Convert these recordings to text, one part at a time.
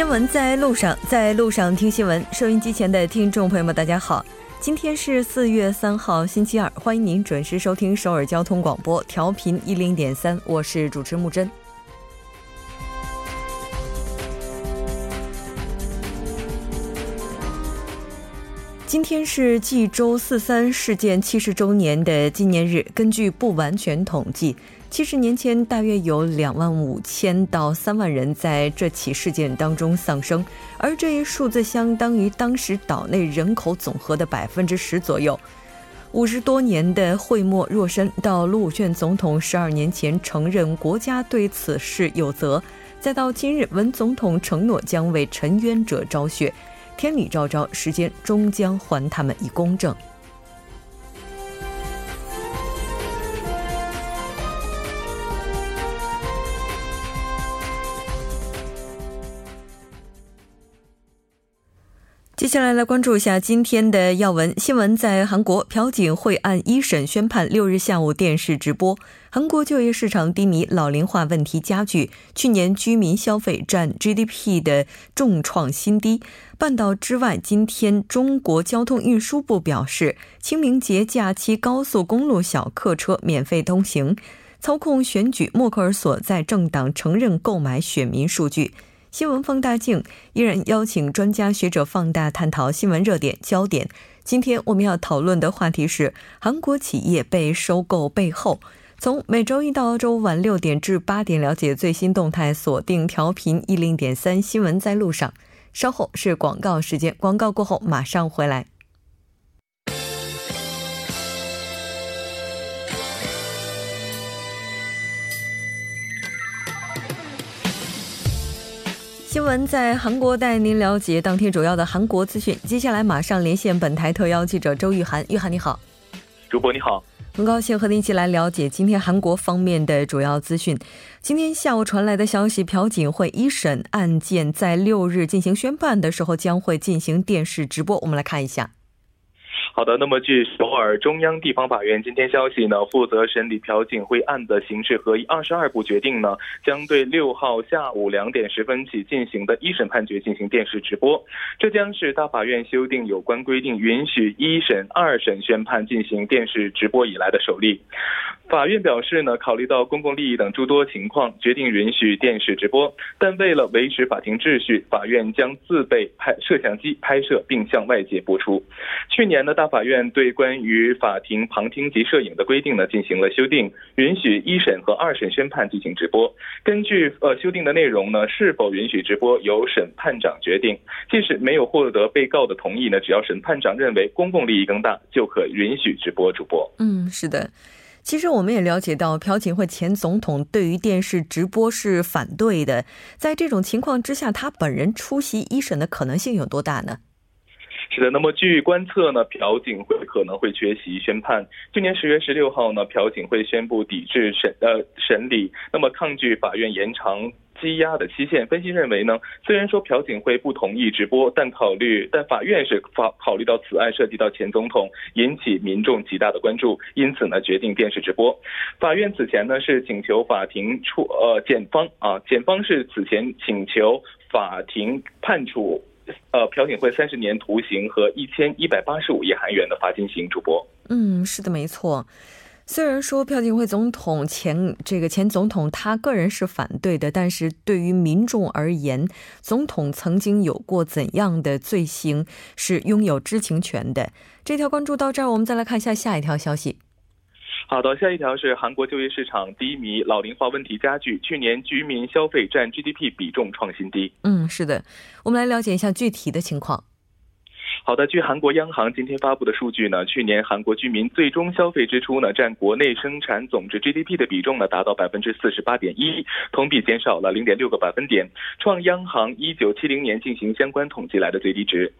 新闻在路上，在路上听新闻。收音机前的听众朋友们，大家好，今天是四月三号，星期二，欢迎您准时收听首尔交通广播，调频一零点三，我是主持木真。今天是济州四三事件七十周年的纪念日。根据不完全统计，七十年前大约有两万五千到三万人在这起事件当中丧生，而这一数字相当于当时岛内人口总和的百分之十左右。五十多年的讳莫若深，到卢武铉总统十二年前承认国家对此事有责，再到今日文总统承诺将为沉冤者昭雪。天理昭昭，时间终将还他们以公正。接下来来关注一下今天的要闻新闻。在韩国朴槿惠案一审宣判，六日下午电视直播。韩国就业市场低迷，老龄化问题加剧。去年居民消费占 GDP 的重创新低。半岛之外，今天中国交通运输部表示，清明节假期高速公路小客车免费通行。操控选举，默克尔所在政党承认购买选民数据。新闻放大镜依然邀请专家学者放大探讨新闻热点焦点。今天我们要讨论的话题是韩国企业被收购背后。从每周一到周五晚六点至八点，了解最新动态，锁定调频一零点三新闻在路上。稍后是广告时间，广告过后马上回来。新闻在韩国带您了解当天主要的韩国资讯。接下来马上连线本台特邀记者周玉涵。玉涵你好，主播你好，很高兴和您一起来了解今天韩国方面的主要资讯。今天下午传来的消息，朴槿惠一审案件在六日进行宣判的时候将会进行电视直播。我们来看一下。好的，那么据首尔中央地方法院今天消息呢，负责审理朴槿惠案的刑事合议二十二部决定呢，将对六号下午两点十分起进行的一审判决进行电视直播。这将是大法院修订有关规定，允许一审、二审宣判进行电视直播以来的首例。法院表示呢，考虑到公共利益等诸多情况，决定允许电视直播，但为了维持法庭秩序，法院将自备拍摄像机拍摄并向外界播出。去年呢，大法院对关于法庭旁听及摄影的规定呢进行了修订，允许一审和二审宣判进行直播。根据呃修订的内容呢，是否允许直播由审判长决定，即使没有获得被告的同意呢，只要审判长认为公共利益更大，就可允许直播主播。嗯，是的。其实我们也了解到，朴槿惠前总统对于电视直播是反对的。在这种情况之下，他本人出席一审的可能性有多大呢？是的，那么据观测呢，朴槿惠可能会缺席宣判。去年十月十六号呢，朴槿惠宣布抵制审呃审理，那么抗拒法院延长。羁押的期限，分析认为呢，虽然说朴槿惠不同意直播，但考虑但法院是法考虑到此案涉及到前总统，引起民众极大的关注，因此呢决定电视直播。法院此前呢是请求法庭处呃检方啊检方是此前请求法庭判处呃朴槿惠三十年徒刑和一千一百八十五亿韩元的罚金刑。主播，嗯，是的，没错。虽然说朴槿惠总统前这个前总统他个人是反对的，但是对于民众而言，总统曾经有过怎样的罪行是拥有知情权的。这条关注到这儿，我们再来看一下下一条消息。好的，下一条是韩国就业市场低迷，老龄化问题加剧，去年居民消费占 GDP 比重创新低。嗯，是的，我们来了解一下具体的情况。好的，据韩国央行今天发布的数据呢，去年韩国居民最终消费支出呢，占国内生产总值 GDP 的比重呢，达到百分之四十八点一，同比减少了零点六个百分点，创央行一九七零年进行相关统计来的最低值。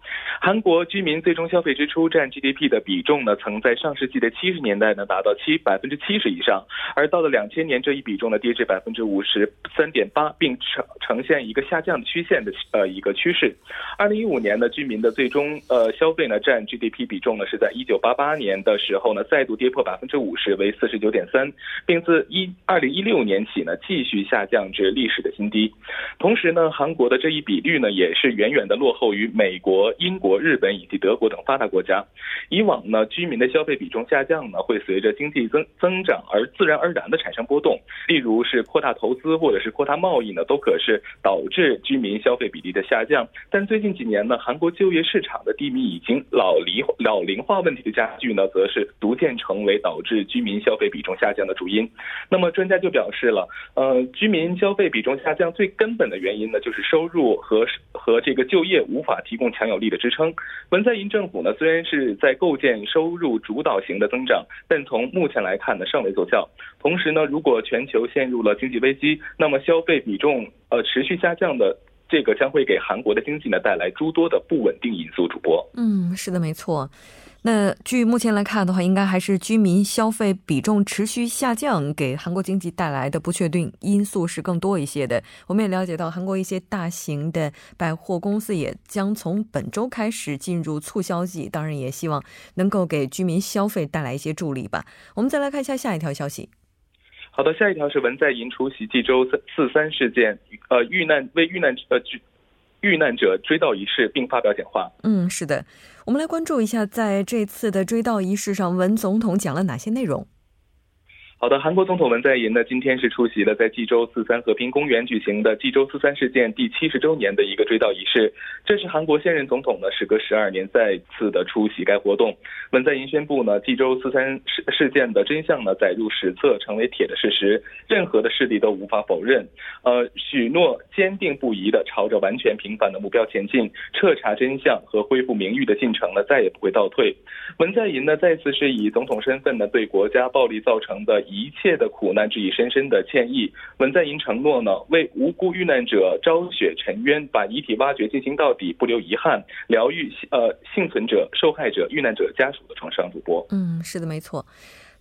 韩国居民最终消费支出占 GDP 的比重呢，曾在上世纪的七十年代呢，达到七百分之七十以上，而到了两千年，这一比重呢，跌至百分之五十三点八，并呈呈现一个下降的曲线的呃一个趋势。二零一五年呢，居民的最终呃消费呢占 GDP 比重呢是在一九八八年的时候呢再度跌破百分之五十，为四十九点三，并自一二零一六年起呢继续下降至历史的新低。同时呢，韩国的这一比率呢也是远远的落后于美国、英国、日本以及德国等发达国家。以往呢，居民的消费比重下降呢会随着经济增增长而自然而然的产生波动，例如是扩大投资或者是扩大贸易呢，都可是导致居民消费比例的下降。但最近几年呢，韩国就业市场的低迷已经老龄老龄化问题的加剧呢，则是逐渐成为导致居民消费比重下降的主因。那么专家就表示了，呃，居民消费比重下降最根本的原因呢，就是收入和和这个就业无法提供强有力的支撑。文在寅政府呢，虽然是在构建收入主导型的增长，但从目前来看呢，尚未奏效。同时呢，如果全球陷入了经济危机，那么消费比重呃持续下降的。这个将会给韩国的经济呢带来诸多的不稳定因素。主播，嗯，是的，没错。那据目前来看的话，应该还是居民消费比重持续下降给韩国经济带来的不确定因素是更多一些的。我们也了解到，韩国一些大型的百货公司也将从本周开始进入促销季，当然也希望能够给居民消费带来一些助力吧。我们再来看一下下一条消息。好的，下一条是文在寅出席济州四四三事件，呃，遇难为遇难呃遇难者追悼仪式，并发表讲话。嗯，是的，我们来关注一下，在这次的追悼仪式上，文总统讲了哪些内容。好的，韩国总统文在寅呢，今天是出席了在济州四三和平公园举行的济州四三事件第七十周年的一个追悼仪式。这是韩国现任总统呢，时隔十二年再次的出席该活动。文在寅宣布呢，济州四三事事件的真相呢，载入史册，成为铁的事实，任何的势力都无法否认。呃，许诺坚定不移的朝着完全平反的目标前进，彻查真相和恢复名誉的进程呢，再也不会倒退。文在寅呢，再次是以总统身份呢，对国家暴力造成的。一切的苦难致以深深的歉意。文在寅承诺呢，为无辜遇难者昭雪沉冤，把遗体挖掘进行到底，不留遗憾，疗愈呃幸存者、受害者、遇难者家属的创伤。主播，嗯，是的，没错。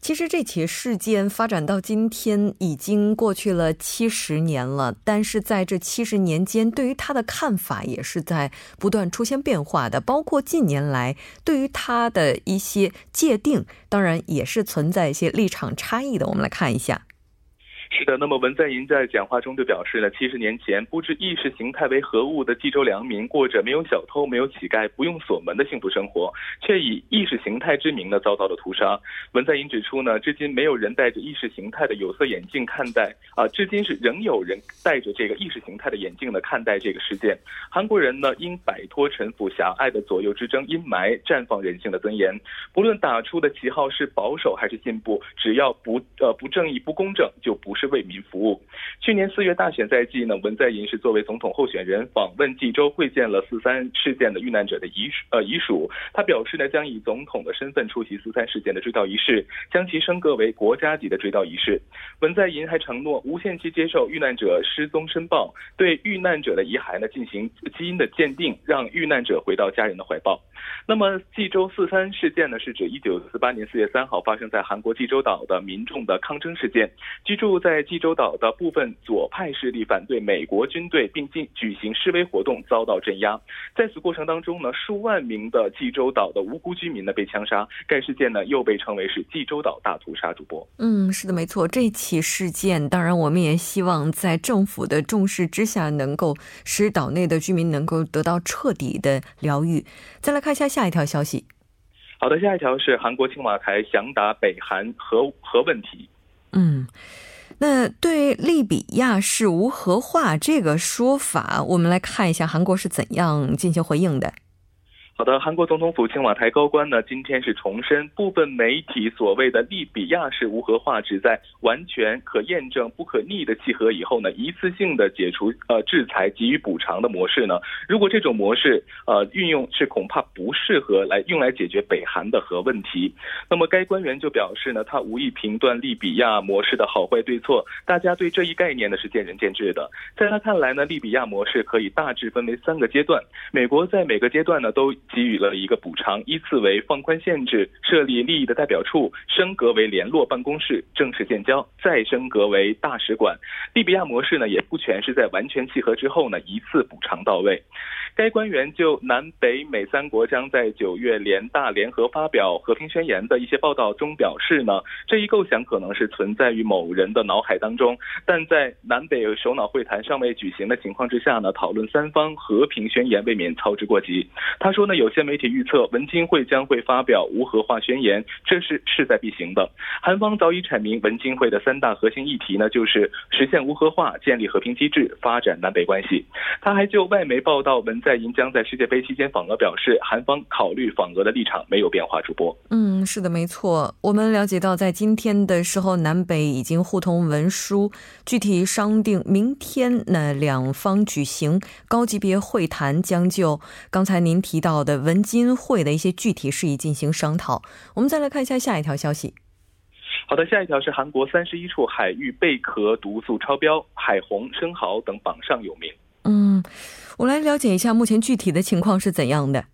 其实这起事件发展到今天已经过去了七十年了，但是在这七十年间，对于他的看法也是在不断出现变化的。包括近年来对于他的一些界定，当然也是存在一些立场差异的。我们来看一下。是的，那么文在寅在讲话中就表示了，七十年前不知意识形态为何物的济州良民，过着没有小偷、没有乞丐、不用锁门的幸福生活，却以意识形态之名呢遭到了屠杀。文在寅指出呢，至今没有人戴着意识形态的有色眼镜看待啊，至今是仍有人戴着这个意识形态的眼镜呢看待这个事件。韩国人呢应摆脱臣服狭隘的左右之争阴霾，绽放人性的尊严。不论打出的旗号是保守还是进步，只要不呃不正义、不公正，就不。是为民服务。去年四月大选在即呢，文在寅是作为总统候选人访问济州，会见了四三事件的遇难者的遗呃遗属。他表示呢，将以总统的身份出席四三事件的追悼仪式，将其升格为国家级的追悼仪式。文在寅还承诺无限期接受遇难者失踪申报，对遇难者的遗骸呢进行基因的鉴定，让遇难者回到家人的怀抱。那么济州四三事件呢，是指一九四八年四月三号发生在韩国济州岛的民众的抗争事件。居住在济州岛的部分左派势力反对美国军队，并进举行示威活动，遭到镇压。在此过程当中呢，数万名的济州岛的无辜居民呢被枪杀。该事件呢又被称为是济州岛大屠杀。主播，嗯，是的，没错。这起事件，当然我们也希望在政府的重视之下，能够使岛内的居民能够得到彻底的疗愈。再来看。一下下一条消息。好的，下一条是韩国青瓦台想打北韩核核问题。嗯，那对利比亚是无核化这个说法，我们来看一下韩国是怎样进行回应的。好的，韩国总统府青瓦台高官呢，今天是重申部分媒体所谓的利比亚式无核化，旨在完全可验证、不可逆的契合以后呢，一次性的解除呃制裁、给予补偿的模式呢。如果这种模式呃运用是恐怕不适合来用来解决北韩的核问题。那么该官员就表示呢，他无意评断利比亚模式的好坏对错，大家对这一概念呢是见仁见智的。在他看来呢，利比亚模式可以大致分为三个阶段，美国在每个阶段呢都。给予了一个补偿，依次为放宽限制、设立利益的代表处、升格为联络办公室、正式建交，再升格为大使馆。利比亚模式呢，也不全是在完全契合之后呢一次补偿到位。该官员就南北美三国将在九月联大联合发表和平宣言的一些报道中表示呢，这一构想可能是存在于某人的脑海当中，但在南北首脑会谈尚未举行的情况之下呢，讨论三方和平宣言未免操之过急。他说呢，有些媒体预测文金会将会发表无核化宣言，这是势在必行的。韩方早已阐明文金会的三大核心议题呢，就是实现无核化、建立和平机制、发展南北关系。他还就外媒报道文在银江在世界杯期间访俄表示，韩方考虑访俄的立场没有变化。主播，嗯，是的，没错。我们了解到，在今天的时候，南北已经互通文书，具体商定明天呢两方举行高级别会谈，将就刚才您提到的文金会的一些具体事宜进行商讨。我们再来看一下下一条消息。好的，下一条是韩国三十一处海域贝壳毒素超标，海虹、生蚝等榜上有名。嗯，我来了解一下目前具体的情况是怎样的。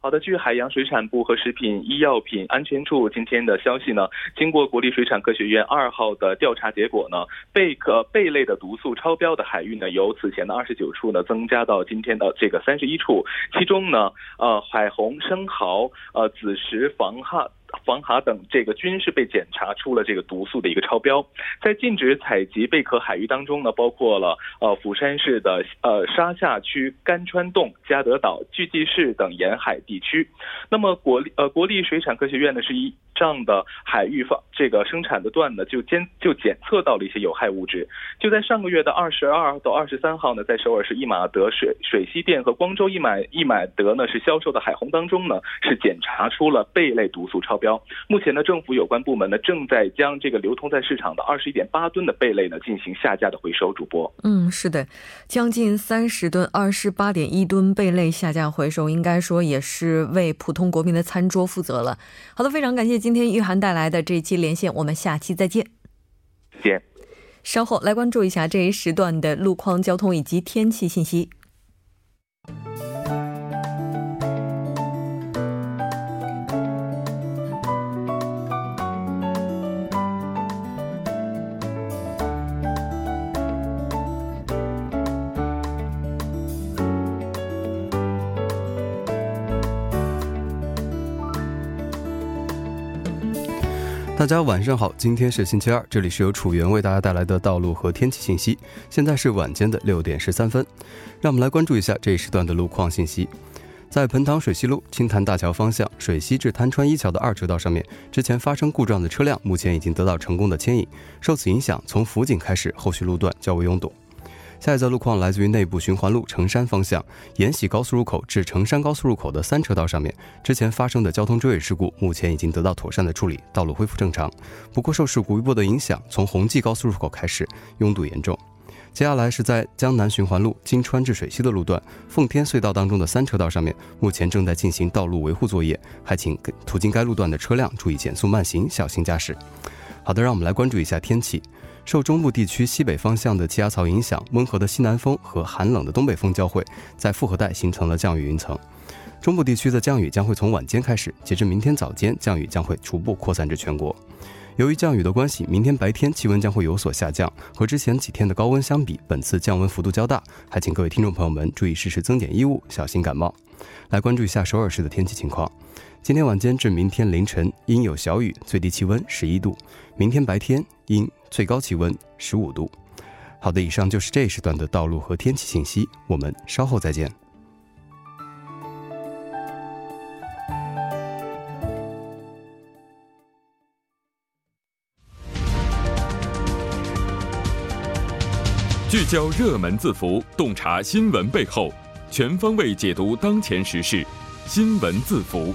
好的，据海洋水产部和食品医药品安全处今天的消息呢，经过国立水产科学院二号的调查结果呢，贝壳贝类的毒素超标的海域呢，由此前的二十九处呢，增加到今天的这个三十一处，其中呢，呃，海虹、生蚝、呃，紫石、防哈。黄蛤等这个均是被检查出了这个毒素的一个超标，在禁止采集贝壳海域当中呢，包括了呃釜山市的呃沙下区、甘川洞、嘉德岛、巨济市等沿海地区。那么国立呃国立水产科学院呢是一上的海域放这个生产的段呢就监就检测到了一些有害物质。就在上个月的二十二到二十三号呢，在首尔市一马德水水西店和光州一买一买德呢是销售的海虹当中呢是检查出了贝类毒素超标。目前呢，政府有关部门呢正在将这个流通在市场的二十一点八吨的贝类呢进行下架的回收。主播，嗯，是的，将近三十吨二十八点一吨贝类下架回收，应该说也是为普通国民的餐桌负责了。好的，非常感谢今天玉涵带来的这一期连线，我们下期再见。再见。稍后来关注一下这一时段的路况、交通以及天气信息。大家晚上好，今天是星期二，这里是由楚源为大家带来的道路和天气信息。现在是晚间的六点十三分，让我们来关注一下这一时段的路况信息。在盆塘水西路青潭大桥方向水西至滩川一桥的二车道上面，之前发生故障的车辆目前已经得到成功的牵引，受此影响，从辅警开始，后续路段较为拥堵。下一则路况来自于内部循环路成山方向延禧高速入口至成山高速入口的三车道上面，之前发生的交通追尾事故目前已经得到妥善的处理，道路恢复正常。不过受事故余波的影响，从红记高速入口开始拥堵严重。接下来是在江南循环路金川至水西的路段奉天隧道当中的三车道上面，目前正在进行道路维护作业，还请途经该路段的车辆注意减速慢行，小心驾驶。好的，让我们来关注一下天气。受中部地区西北方向的气压槽影响，温和的西南风和寒冷的东北风交汇，在复合带形成了降雨云层。中部地区的降雨将会从晚间开始，截至明天早间，降雨将会逐步扩散至全国。由于降雨的关系，明天白天气温将会有所下降，和之前几天的高温相比，本次降温幅度较大，还请各位听众朋友们注意适时增减衣物，小心感冒。来关注一下首尔市的天气情况。今天晚间至明天凌晨阴有小雨，最低气温十一度。明天白天阴，最高气温十五度。好的，以上就是这时段的道路和天气信息，我们稍后再见。聚焦热门字符，洞察新闻背后，全方位解读当前时事，新闻字符。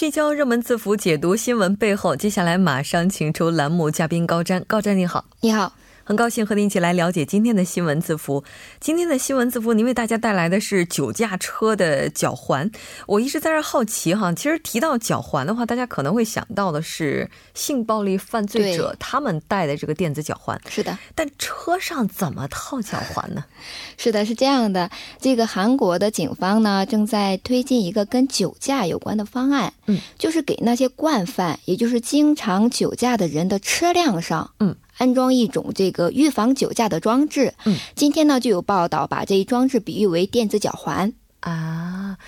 聚焦热门字符，解读新闻背后。接下来马上请出栏目嘉宾高瞻。高瞻你好，你好。很高兴和您一起来了解今天的新闻字符。今天的新闻字符，您为大家带来的是酒驾车的脚环。我一直在这好奇哈，其实提到脚环的话，大家可能会想到的是性暴力犯罪者他们戴的这个电子脚环。是的，但车上怎么套脚环呢？是的，是这样的。这个韩国的警方呢，正在推进一个跟酒驾有关的方案。嗯，就是给那些惯犯，也就是经常酒驾的人的车辆上，嗯。安装一种这个预防酒驾的装置。嗯，今天呢就有报道把这一装置比喻为电子脚环啊。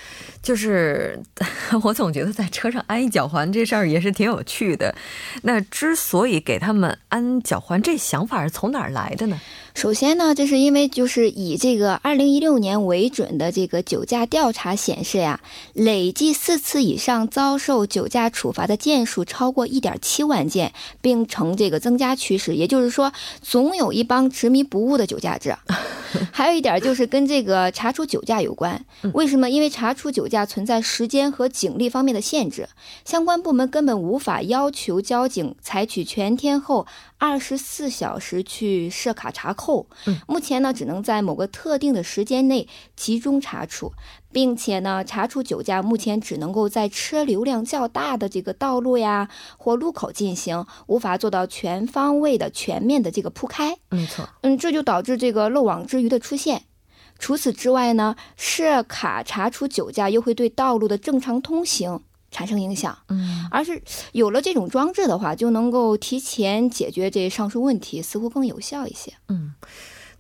就是 我总觉得在车上安一脚环这事儿也是挺有趣的。那之所以给他们安脚环，这想法是从哪儿来的呢？首先呢，这是因为就是以这个二零一六年为准的这个酒驾调查显示呀，累计四次以上遭受酒驾处罚的件数超过一点七万件，并呈这个增加趋势。也就是说，总有一帮执迷不悟的酒驾者。还有一点就是跟这个查处酒驾有关。为什么？因为查处酒驾存在时间和警力方面的限制，相关部门根本无法要求交警采取全天候。二十四小时去设卡查扣，目前呢只能在某个特定的时间内集中查处，并且呢查处酒驾目前只能够在车流量较大的这个道路呀或路口进行，无法做到全方位的全面的这个铺开。没错，嗯，这就导致这个漏网之鱼的出现。除此之外呢，设卡查处酒驾又会对道路的正常通行。产生影响，嗯，而是有了这种装置的话，就能够提前解决这上述问题，似乎更有效一些，嗯。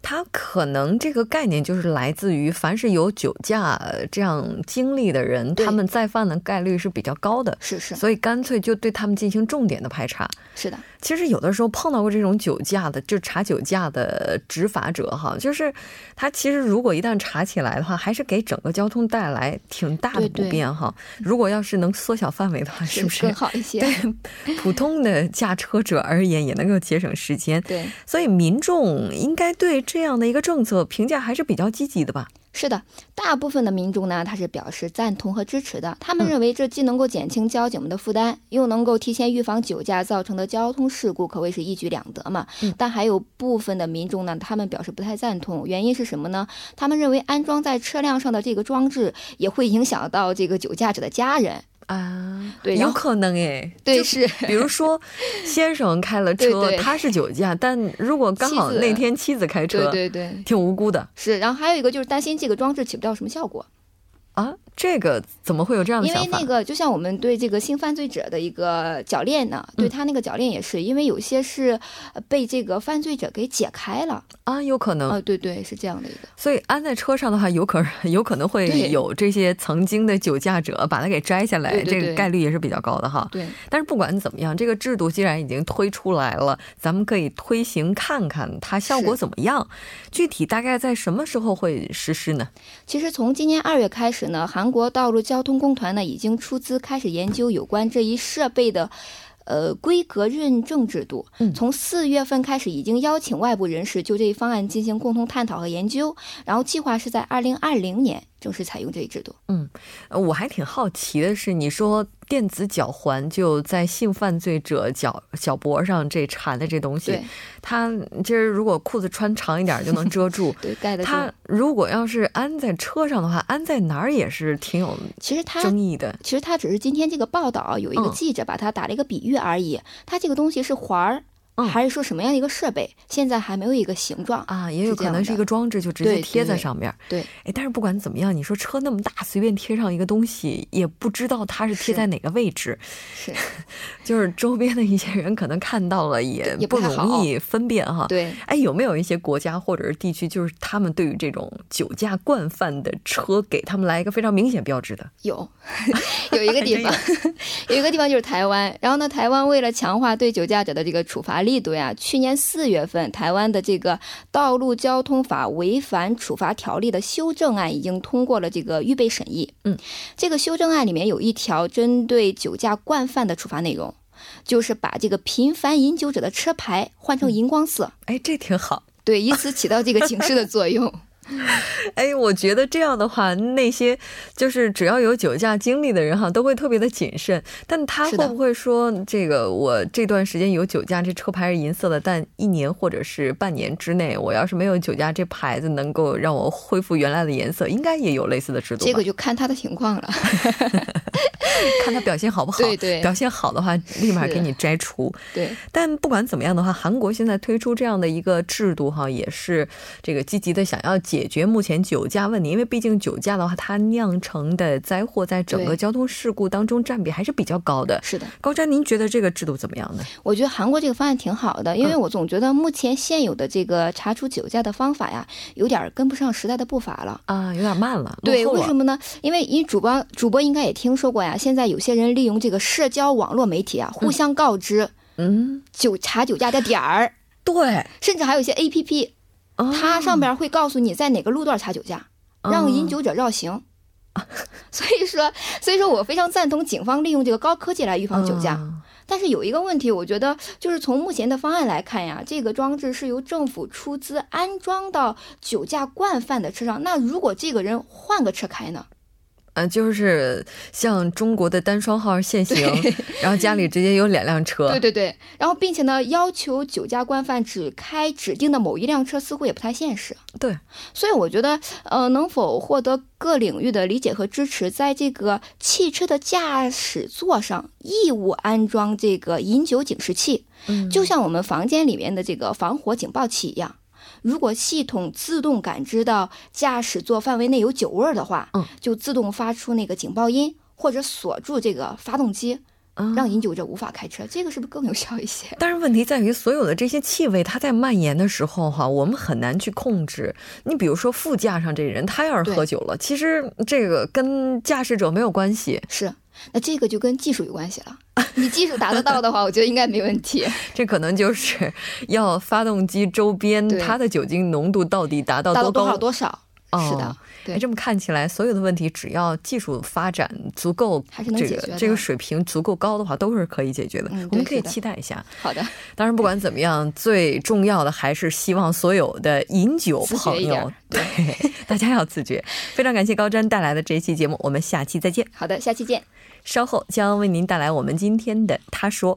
它可能这个概念就是来自于，凡是有酒驾这样经历的人，他们再犯的概率是比较高的，是是，所以干脆就对他们进行重点的排查。是的，其实有的时候碰到过这种酒驾的，就查酒驾的执法者哈，就是他其实如果一旦查起来的话，还是给整个交通带来挺大的不便哈。如果要是能缩小范围的话，是不是更好一些？对普通的驾车者而言，也能够节省时间。对，所以民众应该对。这样的一个政策评价还是比较积极的吧？是的，大部分的民众呢，他是表示赞同和支持的。他们认为这既能够减轻交警们的负担，又能够提前预防酒驾造成的交通事故，可谓是一举两得嘛。但还有部分的民众呢，他们表示不太赞同。原因是什么呢？他们认为安装在车辆上的这个装置也会影响到这个酒驾者的家人。啊，对，有可能哎，对，是，比如说先生开了车，他是酒驾，但如果刚好那天妻子开车，对对，挺无辜的。是，然后还有一个就是担心这个装置起不到什么效果。啊，这个怎么会有这样的想法？因为那个就像我们对这个性犯罪者的一个铰链呢，对他那个铰链也是，因为有些是被这个犯罪者给解开了啊，有可能啊，对对，是这样的一个。所以安在车上的话，有可 有可能会有这些曾经的酒驾者把它给摘下来，这个概率也是比较高的哈。对。但是不管怎么样，这个制度既然已经推出来了，咱们可以推行看看它效果怎么样。具体大概在什么时候会实施呢？其实从今年二月开始呢，韩国道路交通工团呢已经出资开始研究有关这一设备的，呃规格认证制度。从四月份开始，已经邀请外部人士就这一方案进行共同探讨和研究，然后计划是在二零二零年。正式采用这一制度。嗯，我还挺好奇的是，你说电子脚环就在性犯罪者脚脚脖上这缠的这东西，它其实如果裤子穿长一点就能遮住。对，盖的。它如果要是安在车上的话，安在哪儿也是挺有其实它争议的。其实它只是今天这个报道有一个记者把它打了一个比喻而已。它这个东西是环儿。还是说什么样的一个设备？现在还没有一个形状啊，也有可能是一个装置，就直接贴在上面。对，哎，但是不管怎么样，你说车那么大，随便贴上一个东西，也不知道它是贴在哪个位置。是，就是周边的一些人可能看到了，也不容易分辨哈。对，哎，有没有一些国家或者是地区，就是他们对于这种酒驾惯犯的车，给他们来一个非常明显标志的？有，有一个地方，有一个地方就是台湾。然后呢，台湾为了强化对酒驾者的这个处罚。力度呀！去年四月份，台湾的这个《道路交通法违反处罚条例》的修正案已经通过了这个预备审议。嗯，这个修正案里面有一条针对酒驾惯犯的处罚内容，就是把这个频繁饮酒者的车牌换成荧光色。哎，这挺好。对，以此起到这个警示的作用。哎，我觉得这样的话，那些就是只要有酒驾经历的人哈，都会特别的谨慎。但他会不会说，这个我这段时间有酒驾，这车牌是银色的，但一年或者是半年之内，我要是没有酒驾，这牌子能够让我恢复原来的颜色？应该也有类似的制度。这个就看他的情况了 看他表现好不好。对对，表现好的话，立马给你摘除。对。但不管怎么样的话，韩国现在推出这样的一个制度哈，也是这个积极的想要解。解决目前酒驾问题？因为毕竟酒驾的话，它酿成的灾祸在整个交通事故当中占比还是比较高的。是的，高瞻，您觉得这个制度怎么样呢？我觉得韩国这个方案挺好的，因为我总觉得目前现有的这个查处酒驾的方法呀，有点跟不上时代的步伐了啊，有点慢了。对，为什么呢？因为你主播主播应该也听说过呀，现在有些人利用这个社交网络媒体啊，互相告知，嗯，酒查酒驾的点儿。对，甚至还有一些 A P P，它上边会告诉你在哪个路段查酒驾，让饮酒者绕行。所以说，所以说我非常赞同警方利用这个高科技来预防酒驾。但是有一个问题，我觉得就是从目前的方案来看呀，这个装置是由政府出资安装到酒驾惯犯的车上。那如果这个人换个车开呢？嗯，就是像中国的单双号限行，然后家里直接有两辆车。对对对，然后并且呢，要求酒驾惯犯只开指定的某一辆车，似乎也不太现实。对，所以我觉得，呃，能否获得各领域的理解和支持，在这个汽车的驾驶座上义务安装这个饮酒警示器，嗯，就像我们房间里面的这个防火警报器一样。如果系统自动感知到驾驶座范围内有酒味儿的话，嗯，就自动发出那个警报音，或者锁住这个发动机，让饮酒者无法开车。这个是不是更有效一些？但是问题在于，所有的这些气味它在蔓延的时候，哈，我们很难去控制。你比如说副驾上这人，他要是喝酒了，其实这个跟驾驶者没有关系。是。那这个就跟技术有关系了。你技术达得到的话，我觉得应该没问题。这可能就是要发动机周边它的酒精浓度到底达到多高多少多少。是的，对。这么看起来，所有的问题只要技术发展足够，还是能解决。这个水平足够高的话，都是可以解决的。我们可以期待一下。好的。当然，不管怎么样，最重要的还是希望所有的饮酒朋友，对 大家要自觉。非常感谢高瞻带来的这一期节目，我们下期再见。好的，下期见。稍后将为您带来我们今天的《他说》。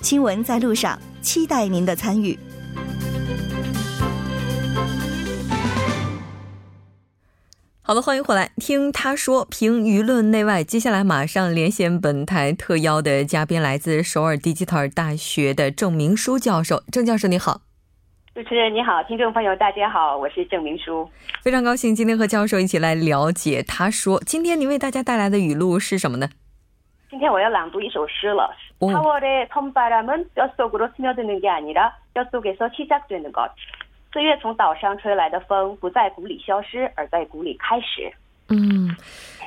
新闻在路上，期待您的参与。好的，欢迎回来听他说评舆论内外。接下来马上连线本台特邀的嘉宾，来自首尔迪吉特尔大学的郑明书教授。郑教授你好，主持人你好，听众朋友大家好，我是郑明书，非常高兴今天和教授一起来了解他说。今天您为大家带来的语录是什么呢？今天我要朗读一首诗了。4월의선바람은뼈속으로스며드는게아니라뼈속에서시작되는 것。 四月从岛上吹来的风不在谷里消失，而在谷里开始。嗯，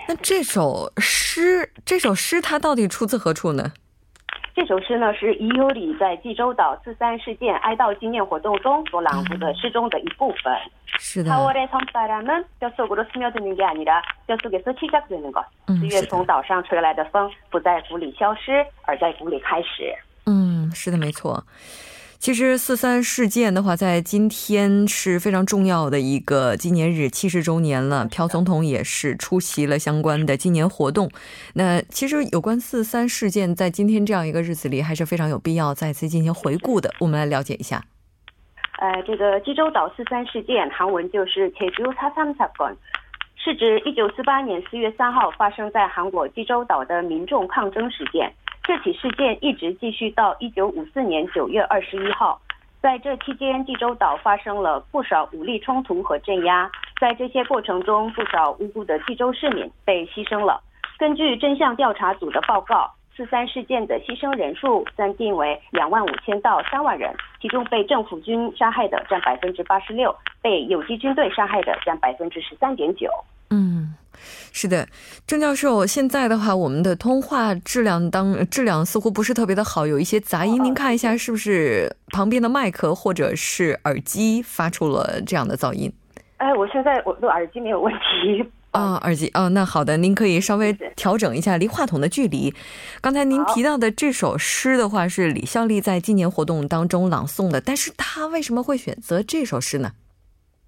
那这首诗，这首诗它到底出自何处呢？ 这首诗呢，是伊尤里在济州岛四三事件哀悼纪念活动中所朗读的诗中的一部分。是的。月从岛上吹来的风，不在里消失，而在里开始。嗯，是的，没错。其实四三事件的话，在今天是非常重要的一个纪念日，七十周年了。朴总统也是出席了相关的纪念活动。那其实有关四三事件，在今天这样一个日子里，还是非常有必要再次进行回顾的。我们来了解一下。呃，这个济州岛四三事件，韩文就是제주사삼사 건， 是指一九四八年四月三号发生在韩国济州岛的民众抗争事件。 这起事件一直继续到一九五四年九月二十一号，在这期间，济州岛发生了不少武力冲突和镇压，在这些过程中，不少无辜的济州市民被牺牲了。根据真相调查组的报告，四三事件的牺牲人数暂定为两万五千到三万人，其中被政府军杀害的占百分之八十六，被有机军队杀害的占百分之十三点九。嗯。是的，郑教授，现在的话，我们的通话质量当质量似乎不是特别的好，有一些杂音。您看一下，是不是旁边的麦克或者是耳机发出了这样的噪音？哎，我现在我的耳机没有问题，啊，耳机哦，那好的，您可以稍微调整一下离话筒的距离。刚才您提到的这首诗的话，是李孝利在今年活动当中朗诵的，但是他为什么会选择这首诗呢？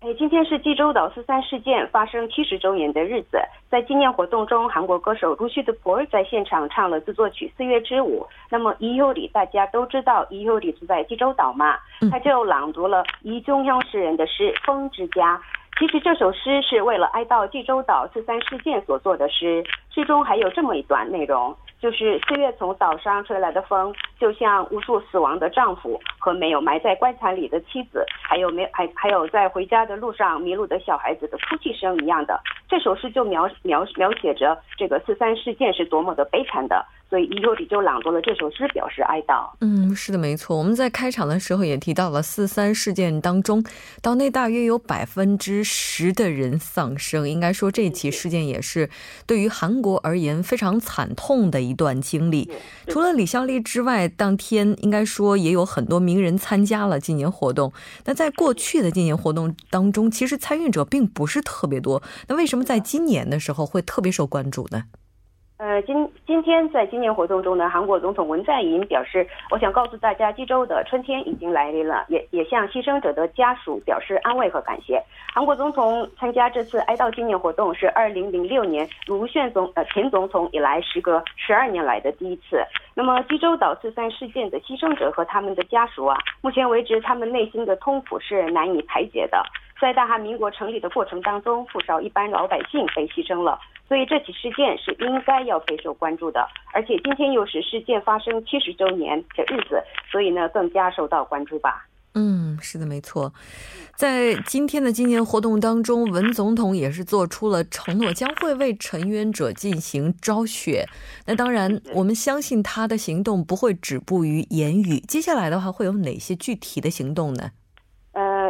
哎，今天是济州岛四三事件发生七十周年的日子，在纪念活动中，韩国歌手陆旭的普尔在现场唱了自作曲《四月之舞》。那么伊优里大家都知道，伊优里住在济州岛嘛，他就朗读了伊中央诗人的诗《风之家》。其实这首诗是为了哀悼济州岛四三事件所做的诗，诗中还有这么一段内容。就是四月从岛上吹来的风，就像无数死亡的丈夫和没有埋在棺材里的妻子，还有没还还有在回家的路上迷路的小孩子的哭泣声一样的。这首诗就描描描写着这个四三事件是多么的悲惨的。所以伊优里就朗读了这首诗，表示哀悼。嗯，是的，没错。我们在开场的时候也提到了四三事件当中，岛内大约有百分之十的人丧生。应该说，这起事件也是对于韩国而言非常惨痛的一段经历。除了李孝利之外，当天应该说也有很多名人参加了纪念活动。那在过去的纪念活动当中，其实参与者并不是特别多。那为什么在今年的时候会特别受关注呢？呃，今今天在今年活动中呢，韩国总统文在寅表示，我想告诉大家，济州的春天已经来临了，也也向牺牲者的家属表示安慰和感谢。韩国总统参加这次哀悼纪念活动是二零零六年卢炫总呃前总统以来时隔十二年来的第一次。那么济州岛四三事件的牺牲者和他们的家属啊，目前为止他们内心的痛苦是难以排解的。在大韩民国成立的过程当中，不少一般老百姓被牺牲了。所以这起事件是应该要备受关注的，而且今天又是事件发生七十周年的日子，所以呢更加受到关注吧。嗯，是的，没错。在今天的纪念活动当中，文总统也是做出了承诺，将会为沉冤者进行昭雪。那当然，我们相信他的行动不会止步于言语。接下来的话，会有哪些具体的行动呢？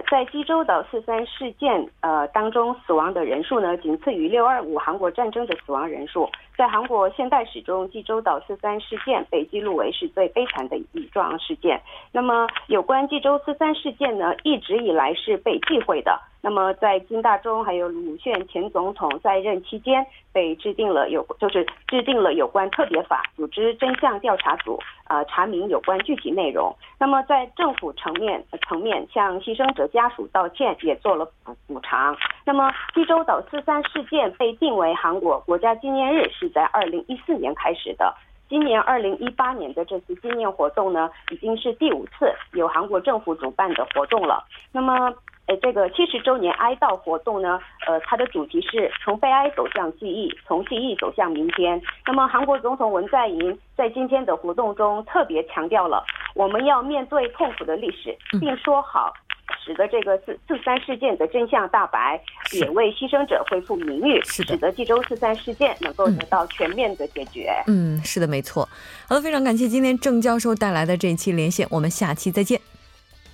在济州岛四三事件呃当中，死亡的人数呢，仅次于六二五韩国战争的死亡人数。在韩国现代史中，济州岛四三事件被记录为是最悲惨的一桩事件。那么，有关济州四三事件呢，一直以来是被忌讳的。那么，在金大中还有鲁炫前总统在任期间，被制定了有就是制定了有关特别法，组织真相调查组，呃，查明有关具体内容。那么，在政府层面层面，向牺牲者家属道歉，也做了补补偿。那么，济州岛四三事件被定为韩国国家纪念日，是在二零一四年开始的。今年二零一八年的这次纪念活动呢，已经是第五次由韩国政府主办的活动了。那么。呃，这个七十周年哀悼活动呢，呃，它的主题是从悲哀走向记忆，从记忆走向明天。那么，韩国总统文在寅在今天的活动中特别强调了，我们要面对痛苦的历史，并说好，使得这个四四三事件的真相大白，也为牺牲者恢复名誉，使得济州四三事件能够得到全面的解决。嗯，是的，没错。好的，非常感谢今天郑教授带来的这一期连线，我们下期再见。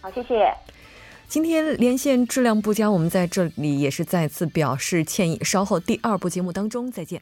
好，谢谢。今天连线质量不佳，我们在这里也是再次表示歉意。稍后第二部节目当中再见。